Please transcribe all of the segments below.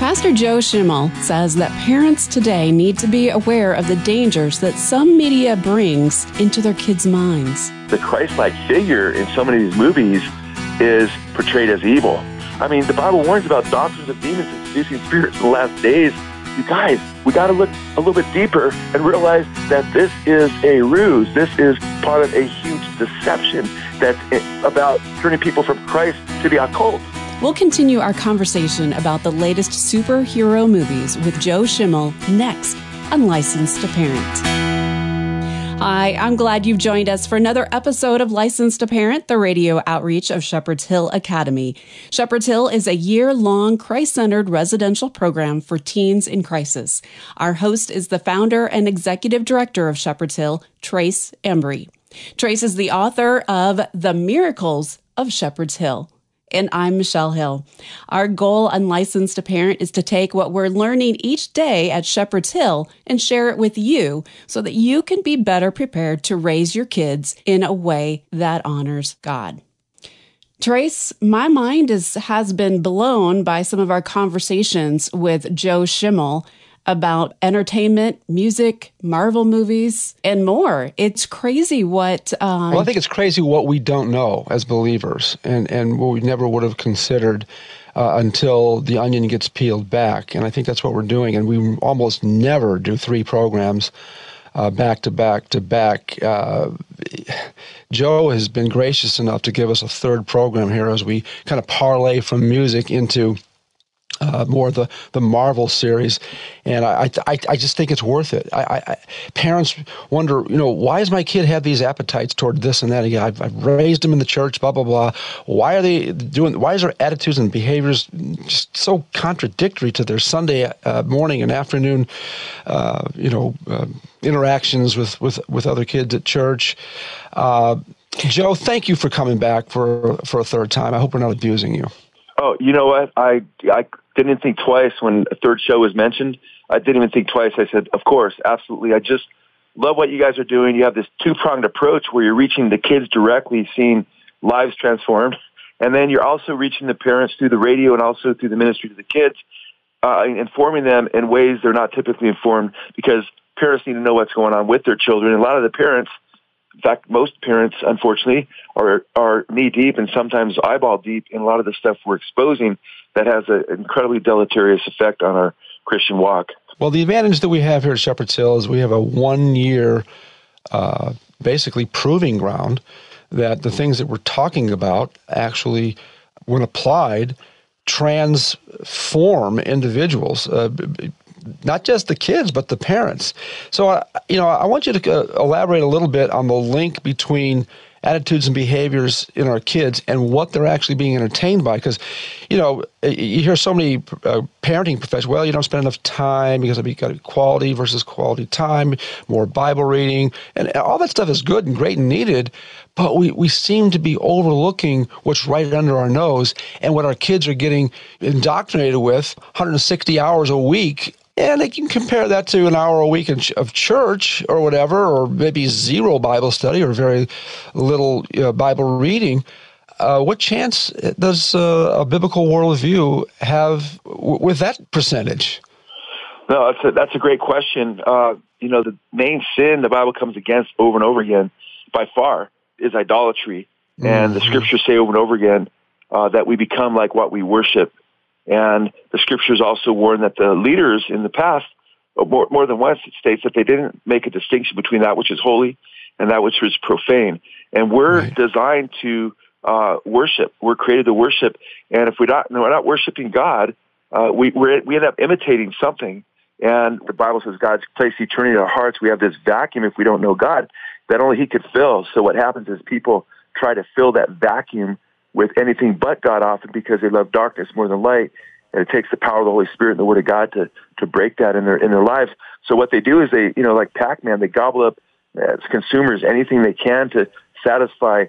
Pastor Joe Schimmel says that parents today need to be aware of the dangers that some media brings into their kids' minds. The Christ like figure in so many of these movies is portrayed as evil. I mean, the Bible warns about doctrines of demons and seducing spirits in the last days. You guys, we got to look a little bit deeper and realize that this is a ruse. This is part of a huge deception that's about turning people from Christ to the occult. We'll continue our conversation about the latest superhero movies with Joe Schimmel next on Licensed to Parent. Hi, I'm glad you've joined us for another episode of Licensed to Parent, the radio outreach of Shepherd's Hill Academy. Shepherd's Hill is a year long Christ centered residential program for teens in crisis. Our host is the founder and executive director of Shepherd's Hill, Trace Embry. Trace is the author of The Miracles of Shepherd's Hill and I'm Michelle Hill. Our goal on Licensed to Parent is to take what we're learning each day at Shepherd's Hill and share it with you so that you can be better prepared to raise your kids in a way that honors God. Trace, my mind is, has been blown by some of our conversations with Joe Schimmel about entertainment, music, Marvel movies, and more. It's crazy what. Um, well, I think it's crazy what we don't know as believers, and and what we never would have considered. Uh, until the onion gets peeled back. And I think that's what we're doing. And we almost never do three programs uh, back to back to back. Uh, Joe has been gracious enough to give us a third program here as we kind of parlay from music into uh, more the the Marvel series, and I, I I just think it's worth it. I, I, parents wonder, you know, why does my kid have these appetites toward this and that? I've, I've raised them in the church, blah blah blah. Why are they doing? Why is their attitudes and behaviors just so contradictory to their Sunday uh, morning and afternoon, uh, you know, uh, interactions with with with other kids at church? Uh, Joe, thank you for coming back for for a third time. I hope we're not abusing you. Oh, you know what? I I didn't think twice when a third show was mentioned. I didn't even think twice. I said, of course, absolutely. I just love what you guys are doing. You have this two pronged approach where you're reaching the kids directly, seeing lives transformed, and then you're also reaching the parents through the radio and also through the ministry to the kids, uh, informing them in ways they're not typically informed because parents need to know what's going on with their children. And a lot of the parents in fact, most parents, unfortunately, are are knee deep and sometimes eyeball deep in a lot of the stuff we're exposing that has an incredibly deleterious effect on our Christian walk. Well, the advantage that we have here at Shepherd's Hill is we have a one year, uh, basically proving ground that the things that we're talking about actually, when applied, transform individuals. Uh, not just the kids, but the parents. So, uh, you know, I want you to uh, elaborate a little bit on the link between attitudes and behaviors in our kids and what they're actually being entertained by. Because, you know, you hear so many uh, parenting professionals, well, you don't spend enough time because you've got quality versus quality time, more Bible reading, and all that stuff is good and great and needed. But we, we seem to be overlooking what's right under our nose and what our kids are getting indoctrinated with 160 hours a week and they can compare that to an hour a week of church or whatever, or maybe zero Bible study or very little you know, Bible reading. Uh, what chance does uh, a biblical worldview have w- with that percentage? No, that's a, that's a great question. Uh, you know, the main sin the Bible comes against over and over again, by far, is idolatry. Mm-hmm. And the mm-hmm. scriptures say over and over again uh, that we become like what we worship. And the scriptures also warn that the leaders in the past, more, more than once, it states that they didn't make a distinction between that which is holy and that which is profane. And we're right. designed to uh, worship. We're created to worship. And if we're not, we're not worshiping God, uh, we we end up imitating something. And the Bible says God's placed eternity in our hearts. We have this vacuum if we don't know God that only He could fill. So what happens is people try to fill that vacuum with anything but God often because they love darkness more than light. And it takes the power of the Holy Spirit and the Word of God to, to break that in their, in their lives. So what they do is they, you know, like Pac-Man, they gobble up as consumers anything they can to satisfy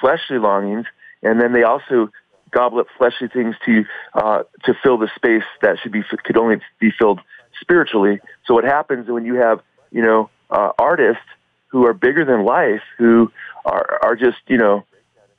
fleshly longings. And then they also gobble up fleshly things to, uh, to fill the space that should be, could only be filled spiritually. So what happens when you have, you know, uh, artists who are bigger than life, who are, are just, you know,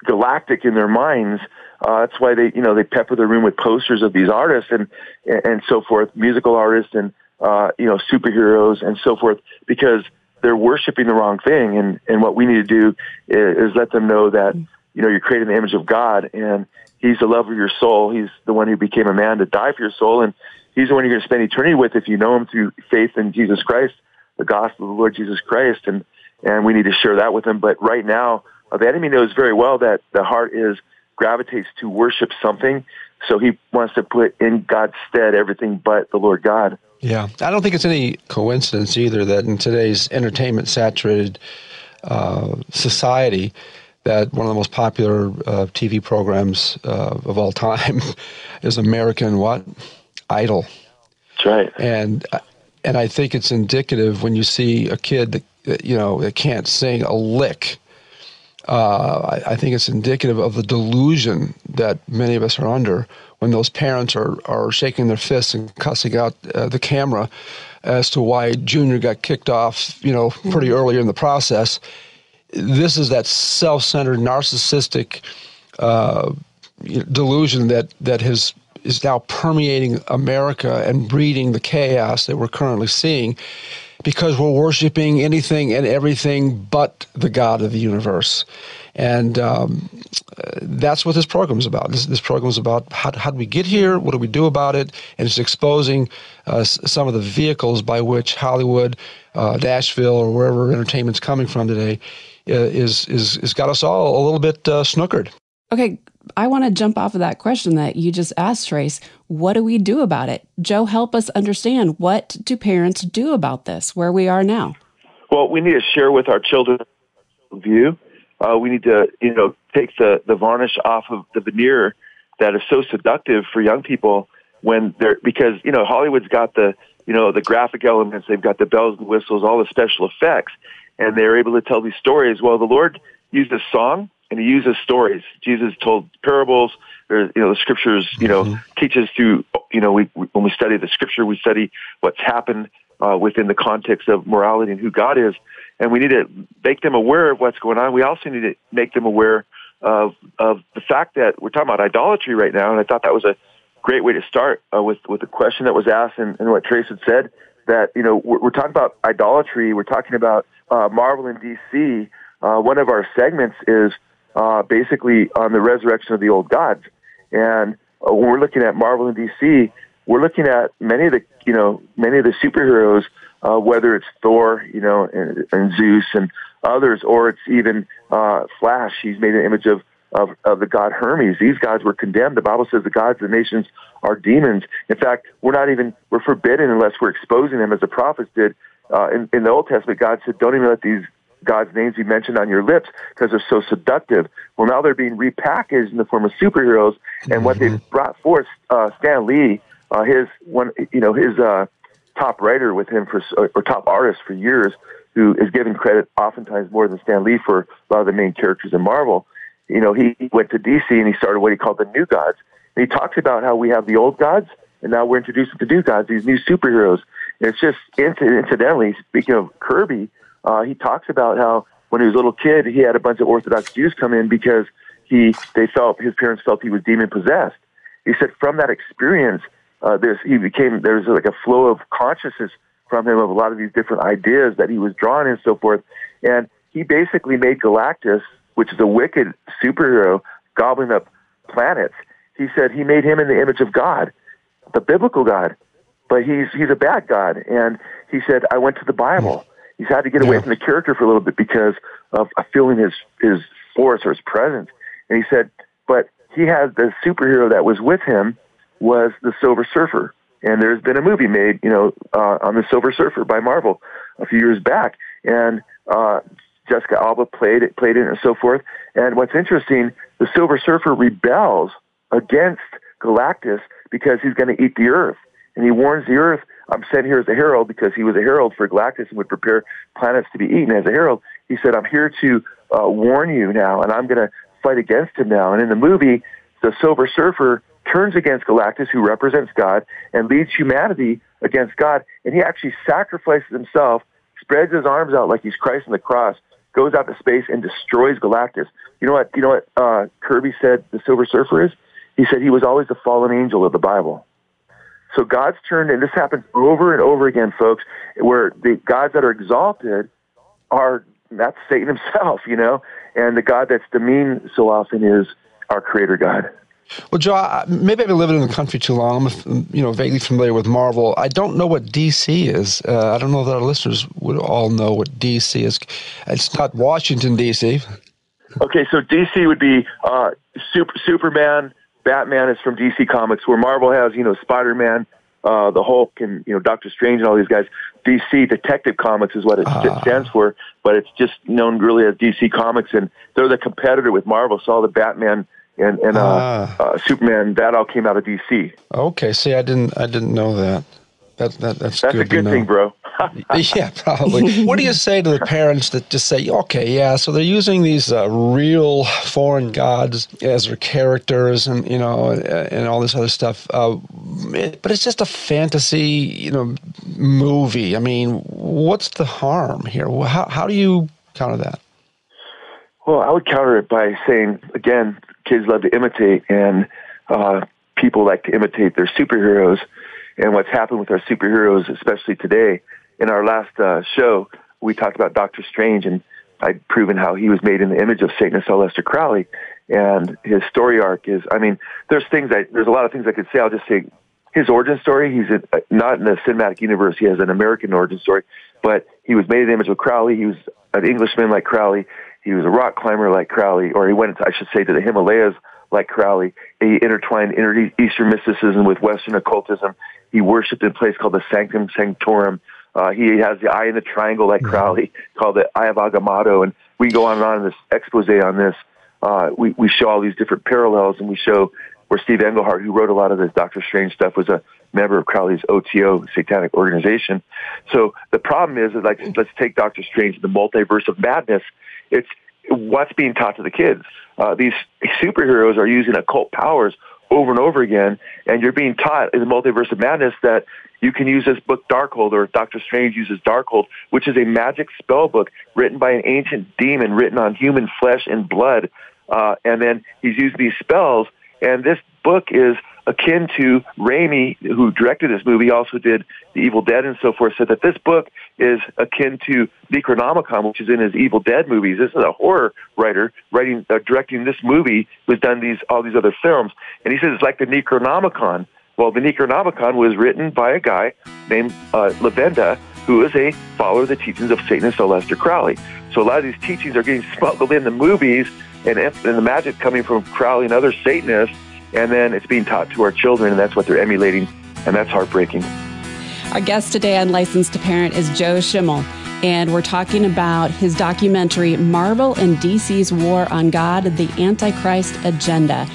galactic in their minds, Uh, that's why they, you know, they pepper the room with posters of these artists and and so forth, musical artists and uh, you know superheroes and so forth, because they're worshiping the wrong thing. And and what we need to do is, is let them know that you know you're creating the image of God, and He's the love of your soul. He's the one who became a man to die for your soul, and He's the one you're going to spend eternity with if you know Him through faith in Jesus Christ, the gospel of the Lord Jesus Christ, and and we need to share that with them. But right now, the enemy knows very well that the heart is gravitates to worship something. So he wants to put in God's stead everything but the Lord God. Yeah, I don't think it's any coincidence either that in today's entertainment saturated uh, society, that one of the most popular uh, TV programs uh, of all time is American what Idol. That's right. And and I think it's indicative when you see a kid that you know that can't sing a lick uh, I, I, think it's indicative of the delusion that many of us are under when those parents are, are shaking their fists and cussing out uh, the camera as to why Junior got kicked off, you know, pretty mm-hmm. early in the process. This is that self-centered, narcissistic uh, delusion that that has is now permeating America and breeding the chaos that we're currently seeing because we're worshiping anything and everything but the God of the universe. And um, that's what this program is about. This, this program is about how, how do we get here? What do we do about it? And it's exposing uh, some of the vehicles by which Hollywood, uh, Nashville, or wherever entertainment's coming from today uh, is, is, is got us all a little bit uh, snookered. Okay, I want to jump off of that question that you just asked, Trace. What do we do about it? Joe, help us understand what do parents do about this, where we are now? Well, we need to share with our children view. Uh, we need to, you know, take the, the varnish off of the veneer that is so seductive for young people when they're, because, you know, Hollywood's got the, you know, the graphic elements, they've got the bells and whistles, all the special effects, and they're able to tell these stories. Well, the Lord used a song and he uses stories. Jesus told parables. You know, the scriptures, you know, mm-hmm. teaches through, you know, we, we, when we study the scripture, we study what's happened uh, within the context of morality and who God is. And we need to make them aware of what's going on. We also need to make them aware of, of the fact that we're talking about idolatry right now. And I thought that was a great way to start uh, with, with the question that was asked and, and what Trace had said that, you know, we're, we're talking about idolatry. We're talking about uh, Marvel and DC. Uh, one of our segments is uh, basically on the resurrection of the old gods. And uh, when we're looking at Marvel and DC, we're looking at many of the you know many of the superheroes, uh, whether it's Thor, you know, and, and Zeus and others, or it's even uh, Flash. He's made an image of, of of the god Hermes. These gods were condemned. The Bible says the gods of the nations are demons. In fact, we're not even we're forbidden unless we're exposing them, as the prophets did. Uh, in, in the Old Testament, God said, "Don't even let these God's names you mentioned on your lips because they're so seductive. Well, now they're being repackaged in the form of superheroes, and mm-hmm. what they've mm-hmm. brought forth, uh, Stan Lee, uh, his one, you know, his uh, top writer with him for or top artist for years, who is given credit oftentimes more than Stan Lee for a lot of the main characters in Marvel. You know, he went to DC and he started what he called the New Gods. And he talks about how we have the old gods, and now we're introducing the new gods, these new superheroes. And it's just incidentally, speaking of Kirby, uh, he talks about how when he was a little kid, he had a bunch of Orthodox Jews come in because he they felt his parents felt he was demon possessed. He said from that experience, uh, there's he became there's like a flow of consciousness from him of a lot of these different ideas that he was drawn and so forth. And he basically made Galactus, which is a wicked superhero gobbling up planets. He said he made him in the image of God, the biblical God, but he's he's a bad God. And he said I went to the Bible he's had to get away from the character for a little bit because of feeling his his force or his presence. And he said, but he had the superhero that was with him was the Silver Surfer. And there's been a movie made, you know, uh, on the Silver Surfer by Marvel a few years back, and uh, Jessica Alba played it, played it, and so forth. And what's interesting, the Silver Surfer rebels against Galactus because he's going to eat the Earth, and he warns the Earth I'm sent here as a herald because he was a herald for Galactus and would prepare planets to be eaten as a herald. He said, I'm here to uh, warn you now, and I'm going to fight against him now. And in the movie, the Silver Surfer turns against Galactus, who represents God, and leads humanity against God. And he actually sacrifices himself, spreads his arms out like he's Christ on the cross, goes out to space and destroys Galactus. You know what? You know what uh, Kirby said the Silver Surfer is? He said he was always the fallen angel of the Bible. So God's turned, and this happens over and over again, folks, where the gods that are exalted are that's Satan himself, you know, and the God that's demeaned so often is our Creator God. Well, Joe, maybe I've been living in the country too long. I'm, you know, vaguely familiar with Marvel. I don't know what DC is. Uh, I don't know that our listeners would all know what DC is. It's not Washington DC. Okay, so DC would be uh, Super, Superman. Batman is from DC Comics, where Marvel has you know Spider Man, uh, the Hulk, and you know Doctor Strange and all these guys. DC Detective Comics is what it uh. stands for, but it's just known really as DC Comics, and they're the competitor with Marvel. So all the Batman and and uh, ah. uh, Superman that all came out of DC. Okay, see, I didn't I didn't know that. That, that that's that's good a good thing, bro. yeah, probably. what do you say to the parents that just say, okay, yeah, so they're using these uh, real foreign gods as their characters, and you know, and all this other stuff, uh, it, but it's just a fantasy, you know, movie. I mean, what's the harm here? How how do you counter that? Well, I would counter it by saying again, kids love to imitate, and uh, people like to imitate their superheroes. And what's happened with our superheroes, especially today, in our last uh, show, we talked about Doctor Strange, and I'd proven how he was made in the image of Satanist Aleister Crowley, and his story arc is. I mean, there's things I there's a lot of things I could say. I'll just say his origin story. He's a, not in the cinematic universe. He has an American origin story, but he was made in the image of Crowley. He was an Englishman like Crowley. He was a rock climber like Crowley, or he went, I should say, to the Himalayas like Crowley. He intertwined Eastern mysticism with Western occultism. He worshipped in a place called the Sanctum Sanctorum. Uh, he has the eye in the triangle like mm-hmm. Crowley, called the Eye of Agamotto, and we go on and on in this expose on this. Uh, we, we show all these different parallels, and we show where Steve Englehart, who wrote a lot of this Doctor Strange stuff, was a member of Crowley's OTO satanic organization. So the problem is, is like, let's take Doctor Strange, the multiverse of madness. It's what's being taught to the kids. Uh, these superheroes are using occult powers over and over again, and you're being taught in the multiverse of madness that you can use this book Darkhold, or Doctor Strange uses Darkhold, which is a magic spell book written by an ancient demon, written on human flesh and blood, uh, and then he's used these spells. And this book is akin to Raimi, who directed this movie, also did The Evil Dead and so forth, said that this book is akin to Necronomicon, which is in his Evil Dead movies. This is a horror writer writing, uh, directing this movie, who's done these all these other films, and he says it's like the Necronomicon. Well, the Necronomicon was written by a guy named uh, Levenda, who is a follower of the teachings of Satanist Aleister Crowley. So a lot of these teachings are getting smuggled in the movies, and, and the magic coming from Crowley and other Satanists and then it's being taught to our children, and that's what they're emulating, and that's heartbreaking. Our guest today on Licensed to Parent is Joe Schimmel, and we're talking about his documentary, Marvel and DC's War on God, the Antichrist Agenda.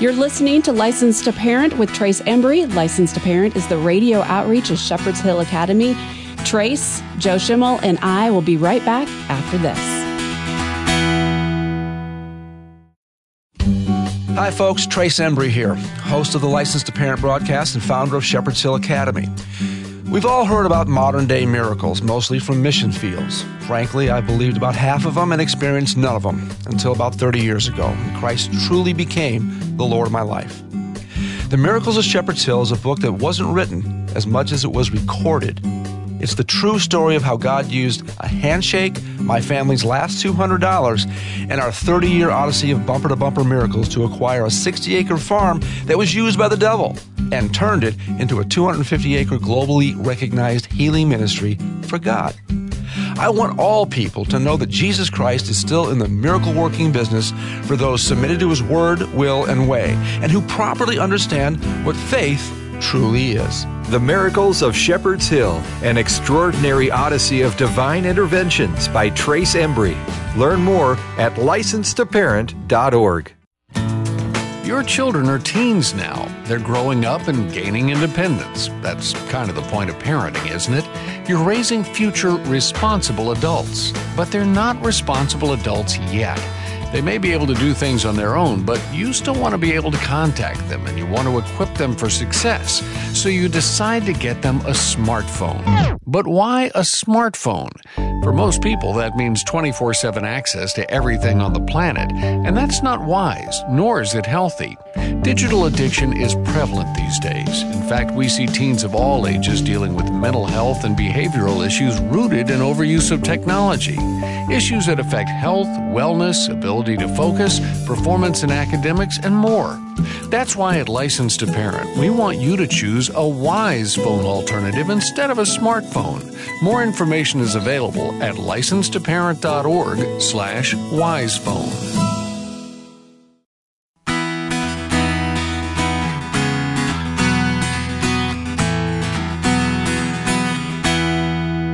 You're listening to Licensed to Parent with Trace Embry. Licensed to Parent is the radio outreach of Shepherd's Hill Academy. Trace, Joe Schimmel, and I will be right back after this. Hi, folks. Trace Embry here, host of the Licensed to Parent broadcast and founder of Shepherd's Hill Academy. We've all heard about modern day miracles, mostly from mission fields. Frankly, I believed about half of them and experienced none of them until about 30 years ago, when Christ truly became the Lord of my life. The Miracles of Shepherd's Hill is a book that wasn't written as much as it was recorded it's the true story of how God used a handshake, my family's last $200, and our 30 year odyssey of bumper to bumper miracles to acquire a 60 acre farm that was used by the devil and turned it into a 250 acre globally recognized healing ministry for God. I want all people to know that Jesus Christ is still in the miracle working business for those submitted to his word, will, and way, and who properly understand what faith truly is. The Miracles of Shepherd's Hill, an extraordinary odyssey of divine interventions by Trace Embry. Learn more at licensedtoparent.org. Your children are teens now. They're growing up and gaining independence. That's kind of the point of parenting, isn't it? You're raising future responsible adults, but they're not responsible adults yet. They may be able to do things on their own, but you still want to be able to contact them and you want to equip them for success. So you decide to get them a smartphone. But why a smartphone? For most people, that means 24 7 access to everything on the planet, and that's not wise, nor is it healthy. Digital addiction is prevalent these days. In fact, we see teens of all ages dealing with mental health and behavioral issues rooted in overuse of technology. Issues that affect health, wellness, ability to focus, performance in academics, and more. That's why at Licensed to Parent, we want you to choose a wise phone alternative instead of a smartphone. More information is available at licensedtoparent.org slash wisephone.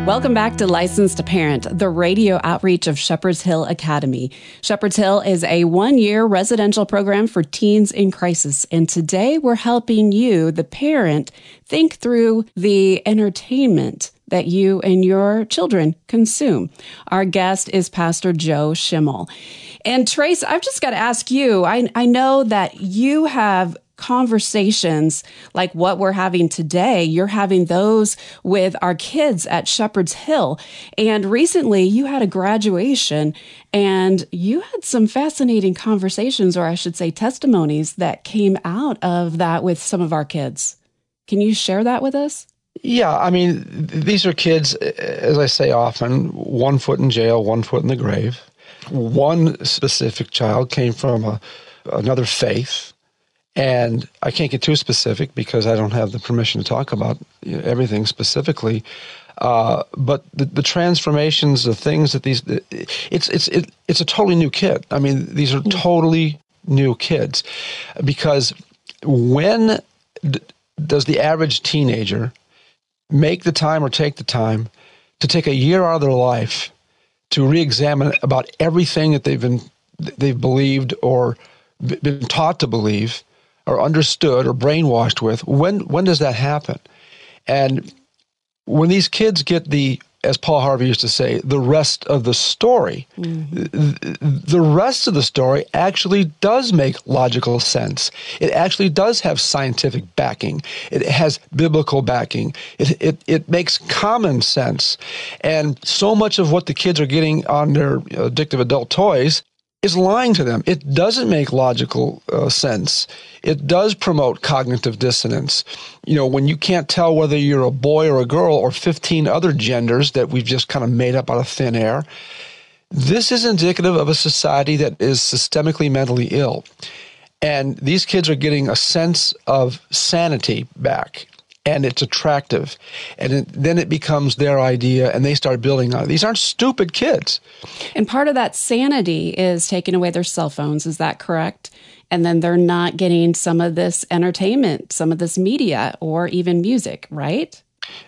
Welcome back to Licensed to Parent, the radio outreach of Shepherd's Hill Academy. Shepherd's Hill is a one year residential program for teens in crisis. And today we're helping you, the parent, think through the entertainment that you and your children consume. Our guest is Pastor Joe Schimmel. And Trace, I've just got to ask you, I, I know that you have conversations like what we're having today, you're having those with our kids at Shepherd's Hill. And recently you had a graduation and you had some fascinating conversations, or I should say testimonies that came out of that with some of our kids. Can you share that with us? Yeah, I mean, these are kids, as I say often, one foot in jail, one foot in the grave. One specific child came from a, another faith and I can't get too specific because I don't have the permission to talk about everything specifically. Uh, but the, the, transformations, the things that these, it's it's it, it's a totally new kid. I mean, these are totally new kids, because when d- does the average teenager make the time or take the time to take a year out of their life to re-examine about everything that they've been they've believed or been taught to believe? Or understood or brainwashed with, when when does that happen? And when these kids get the as Paul Harvey used to say, the rest of the story. Mm-hmm. The rest of the story actually does make logical sense. It actually does have scientific backing. It has biblical backing. It, it, it makes common sense. And so much of what the kids are getting on their addictive adult toys is lying to them. It doesn't make logical uh, sense. It does promote cognitive dissonance. You know, when you can't tell whether you're a boy or a girl or 15 other genders that we've just kind of made up out of thin air, this is indicative of a society that is systemically mentally ill. And these kids are getting a sense of sanity back and it's attractive. And it, then it becomes their idea and they start building on it. These aren't stupid kids. And part of that sanity is taking away their cell phones. Is that correct? And then they're not getting some of this entertainment, some of this media, or even music, right?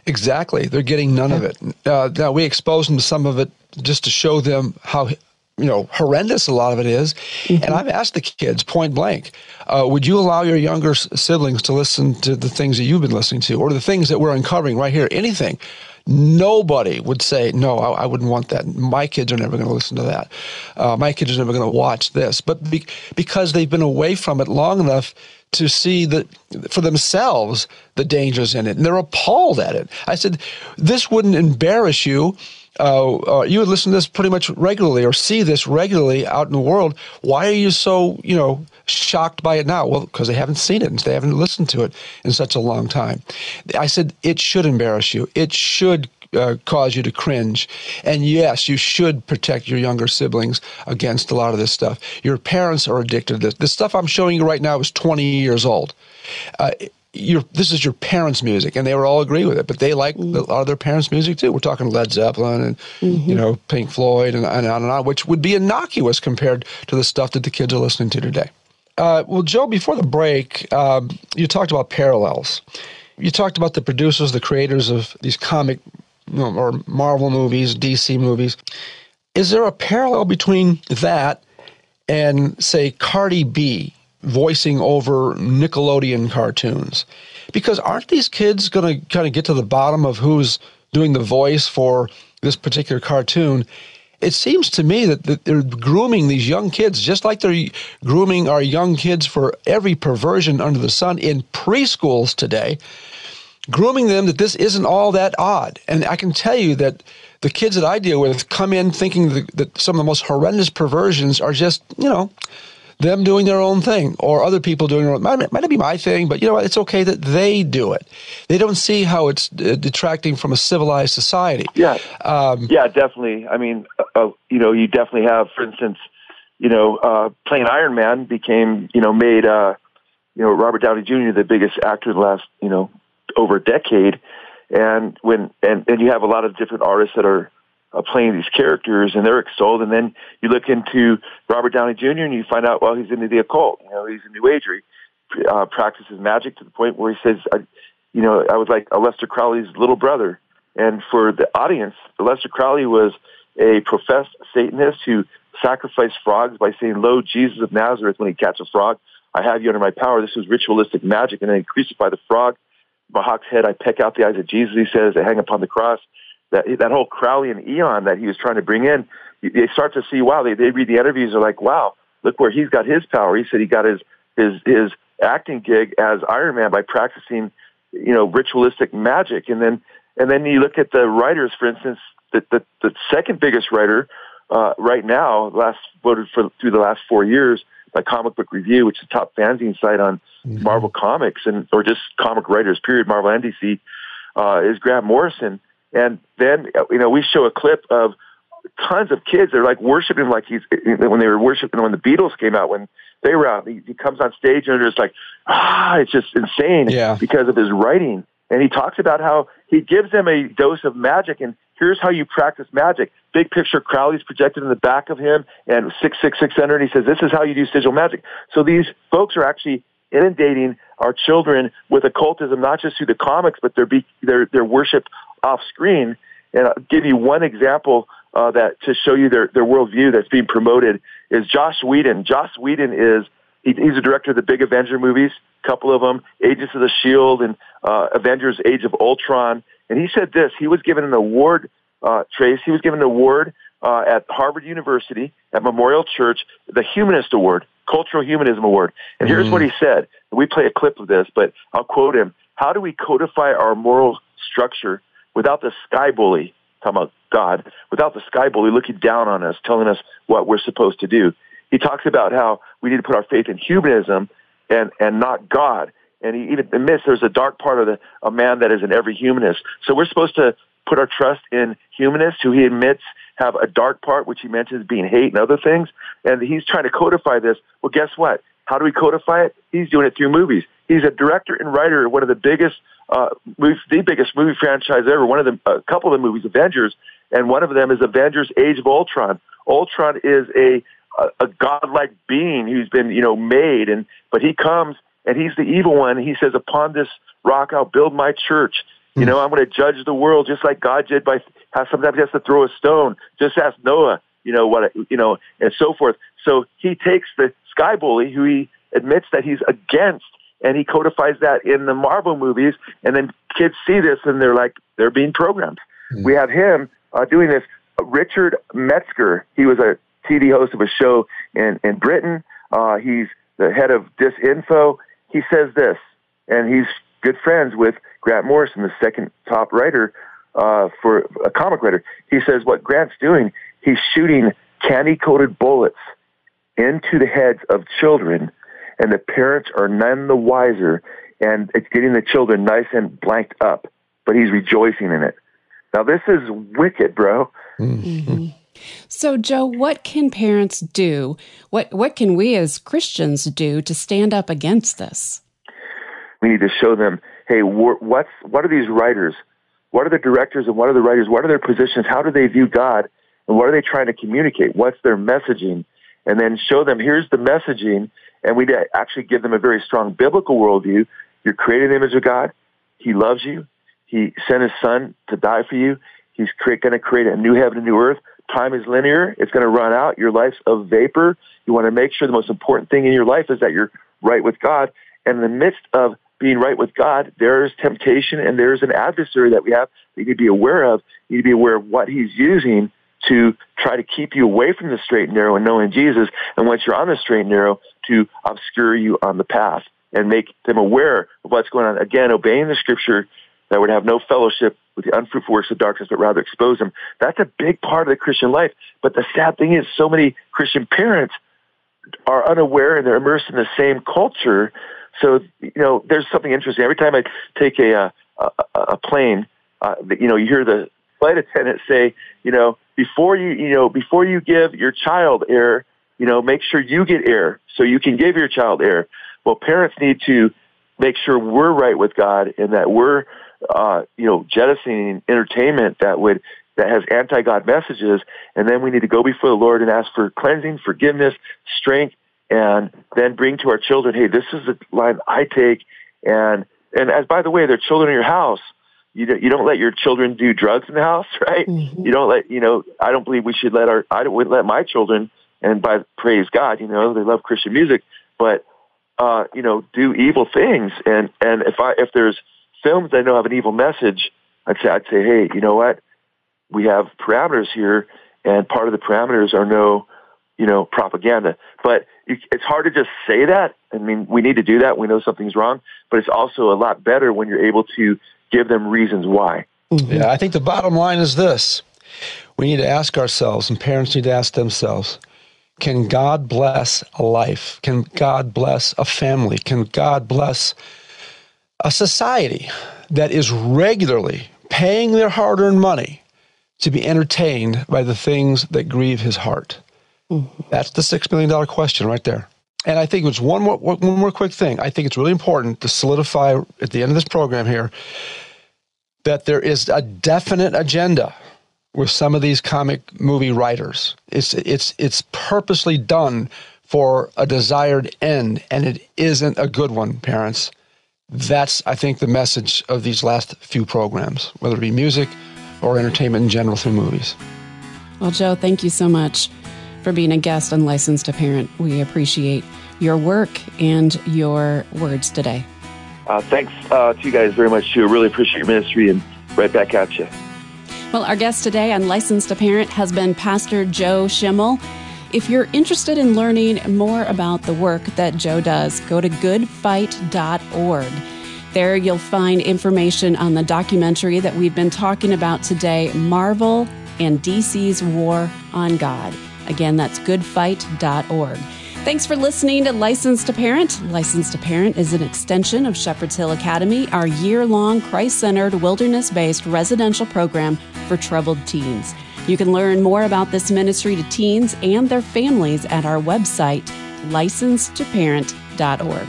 Exactly. They're getting none of it. Uh, now, we expose them to some of it just to show them how you know horrendous a lot of it is. Mm-hmm. and i've asked the kids point blank uh, would you allow your younger siblings to listen to the things that you've been listening to or the things that we're uncovering right here? Anything. Nobody would say no I, I wouldn't want that. My kids are never going to listen to that. Uh, my kids are never going to watch this. But be, because they've been away from it long enough to see that for themselves the dangers in it. And they're appalled at it. I said this wouldn't embarrass you uh, uh, you would listen to this pretty much regularly or see this regularly out in the world. Why are you so, you know, shocked by it now? Well, because they haven't seen it and they haven't listened to it in such a long time. I said it should embarrass you. It should uh, cause you to cringe. And yes, you should protect your younger siblings against a lot of this stuff. Your parents are addicted to this. The stuff I'm showing you right now is 20 years old. Uh, your this is your parents' music, and they were all agree with it. But they like mm-hmm. a lot of their parents' music too. We're talking Led Zeppelin and mm-hmm. you know Pink Floyd and, and on and on, which would be innocuous compared to the stuff that the kids are listening to today. Uh, well, Joe, before the break, um, you talked about parallels. You talked about the producers, the creators of these comic you know, or Marvel movies, DC movies. Is there a parallel between that and, say, Cardi B? Voicing over Nickelodeon cartoons. Because aren't these kids going to kind of get to the bottom of who's doing the voice for this particular cartoon? It seems to me that, that they're grooming these young kids just like they're grooming our young kids for every perversion under the sun in preschools today. grooming them that this isn't all that odd. And I can tell you that the kids that I deal with come in thinking that, that some of the most horrendous perversions are just, you know, them doing their own thing or other people doing their own. Might, might not be my thing, but you know what? It's okay that they do it. They don't see how it's uh, detracting from a civilized society. Yeah. Um, yeah, definitely. I mean, uh, uh, you know, you definitely have, for instance, you know, uh, playing Iron Man became, you know, made, uh, you know, Robert Downey Jr. the biggest actor in the last, you know, over a decade. And when, and, and you have a lot of different artists that are, uh, playing these characters, and they're extolled. And then you look into Robert Downey Jr. and you find out, well, he's into the occult. You know, he's a New Ager. Uh, practices magic to the point where he says, I, you know, I was like Aleister Crowley's little brother. And for the audience, Aleister Crowley was a professed Satanist who sacrificed frogs by saying, Lo, Jesus of Nazareth, when he catch a frog, I have you under my power. This was ritualistic magic. And then he crucified the frog. My hawk's head, I peck out the eyes of Jesus, he says, I hang upon the cross that that whole Crowley and eon that he was trying to bring in, they start to see, wow, they, they read the interviews, they're like, wow, look where he's got his power. He said he got his his his acting gig as Iron Man by practicing, you know, ritualistic magic. And then and then you look at the writers, for instance, the the, the second biggest writer uh, right now, last voted for through the last four years by Comic Book Review, which is the top fanzine site on mm-hmm. Marvel Comics and or just comic writers, period, Marvel and DC, uh, is Grant Morrison. And then, you know, we show a clip of tons of kids. They're like worshiping like he's, when they were worshiping when the Beatles came out, when they were out, he, he comes on stage and they're just like, ah, it's just insane yeah. because of his writing. And he talks about how he gives them a dose of magic and here's how you practice magic. Big picture, Crowley's projected in the back of him and 666 center, and he says, this is how you do sigil magic. So these folks are actually inundating our children with occultism, not just through the comics, but their, be, their, their worship off screen. And I'll give you one example uh, that to show you their, their worldview that's being promoted is Joss Whedon. Joss Whedon is he, he's a director of the big Avenger movies, a couple of them, Agents of the Shield and uh, Avengers: Age of Ultron. And he said this: he was given an award, uh, Trace. He was given an award uh, at Harvard University at Memorial Church, the Humanist Award, Cultural Humanism Award. And here's mm. what he said. We play a clip of this, but I'll quote him: "How do we codify our moral structure?" without the sky bully, talking about God, without the sky bully looking down on us, telling us what we're supposed to do. He talks about how we need to put our faith in humanism and, and not God. And he even admits there's a dark part of the, a man that is in every humanist. So we're supposed to put our trust in humanists who he admits have a dark part, which he mentions being hate and other things. And he's trying to codify this. Well, guess what? How do we codify it? He's doing it through movies. He's a director and writer of one of the biggest uh, the biggest movie franchise ever. One of the, a couple of the movies, Avengers, and one of them is Avengers: Age of Ultron. Ultron is a a, a godlike being who's been you know made, and but he comes and he's the evil one. He says, "Upon this rock, I'll build my church." You hmm. know, I'm going to judge the world just like God did by sometimes he has to throw a stone. Just ask Noah, you know what, you know, and so forth. So he takes the sky bully, who he admits that he's against and he codifies that in the Marvel movies, and then kids see this and they're like, they're being programmed. Mm. We have him uh, doing this. Richard Metzger, he was a TV host of a show in, in Britain. Uh, he's the head of Disinfo. He says this, and he's good friends with Grant Morrison, the second top writer uh, for a comic writer. He says what Grant's doing, he's shooting candy coated bullets into the heads of children and the parents are none the wiser, and it's getting the children nice and blanked up, but he's rejoicing in it. Now, this is wicked, bro. Mm-hmm. So, Joe, what can parents do? What what can we as Christians do to stand up against this? We need to show them, hey, what's what are these writers? What are the directors and what are the writers? What are their positions? How do they view God? And what are they trying to communicate? What's their messaging? And then show them here's the messaging, and we actually give them a very strong biblical worldview. You're created in the image of God. He loves you. He sent his son to die for you. He's going to create a new heaven and new earth. Time is linear. It's going to run out. Your life's a vapor. You want to make sure the most important thing in your life is that you're right with God. And in the midst of being right with God, there's temptation and there's an adversary that we have that you need to be aware of. You need to be aware of what he's using to try to keep you away from the straight and narrow and knowing Jesus. And once you're on the straight and narrow, to obscure you on the path and make them aware of what's going on. Again, obeying the scripture that would have no fellowship with the unfruitful works of darkness, but rather expose them. That's a big part of the Christian life. But the sad thing is, so many Christian parents are unaware and they're immersed in the same culture. So, you know, there's something interesting. Every time I take a, uh, a, a plane, uh, you know, you hear the flight attendant say, you know, before you, you know, before you give your child air, you know, make sure you get air so you can give your child air. Well, parents need to make sure we're right with God and that we're, uh, you know, jettisoning entertainment that would that has anti-God messages, and then we need to go before the Lord and ask for cleansing, forgiveness, strength, and then bring to our children, hey, this is the line I take, and and as by the way, they're children in your house. You don't, you don't let your children do drugs in the house, right? Mm-hmm. You don't let you know. I don't believe we should let our I wouldn't let my children, and by praise God, you know, they love Christian music, but uh, you know, do evil things. And and if I if there's films that I know have an evil message, I'd say I'd say, hey, you know what? We have parameters here, and part of the parameters are no, you know, propaganda. But it's hard to just say that. I mean, we need to do that. We know something's wrong, but it's also a lot better when you're able to give them reasons why. Mm-hmm. Yeah, I think the bottom line is this: we need to ask ourselves, and parents need to ask themselves can God bless a life? Can God bless a family? Can God bless a society that is regularly paying their hard earned money to be entertained by the things that grieve his heart? Mm-hmm. That's the $6 million question right there. And I think it's one more, one more quick thing. I think it's really important to solidify at the end of this program here that there is a definite agenda with some of these comic movie writers. It's it's it's purposely done for a desired end, and it isn't a good one, parents. That's I think the message of these last few programs, whether it be music or entertainment in general through movies. Well, Joe, thank you so much for being a guest on Licensed to Parent. We appreciate your work and your words today. Uh, thanks uh, to you guys very much too. Really appreciate your ministry and right back at you. Well, our guest today on Licensed to Parent has been Pastor Joe Schimmel. If you're interested in learning more about the work that Joe does, go to goodfight.org. There you'll find information on the documentary that we've been talking about today Marvel and DC's War on God. Again, that's goodfight.org. Thanks for listening to Licensed to Parent. Licensed to Parent is an extension of Shepherd's Hill Academy, our year long Christ centered, wilderness based residential program for troubled teens. You can learn more about this ministry to teens and their families at our website, licensedtoparent.org.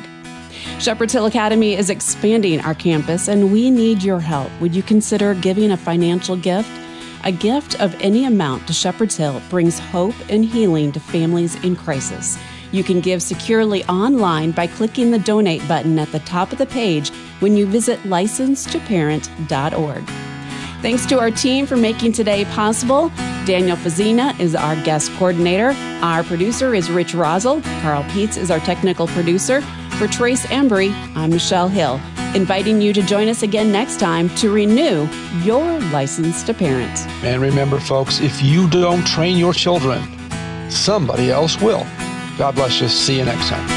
Shepherd's Hill Academy is expanding our campus, and we need your help. Would you consider giving a financial gift? A gift of any amount to Shepherd's Hill brings hope and healing to families in crisis. You can give securely online by clicking the donate button at the top of the page when you visit licensedtoparent.org. Thanks to our team for making today possible. Daniel Fazina is our guest coordinator. Our producer is Rich Rosel. Carl Peets is our technical producer. For Trace Embry, I'm Michelle Hill, inviting you to join us again next time to renew your license to parent. And remember, folks, if you don't train your children, somebody else will. God bless you. See you next time.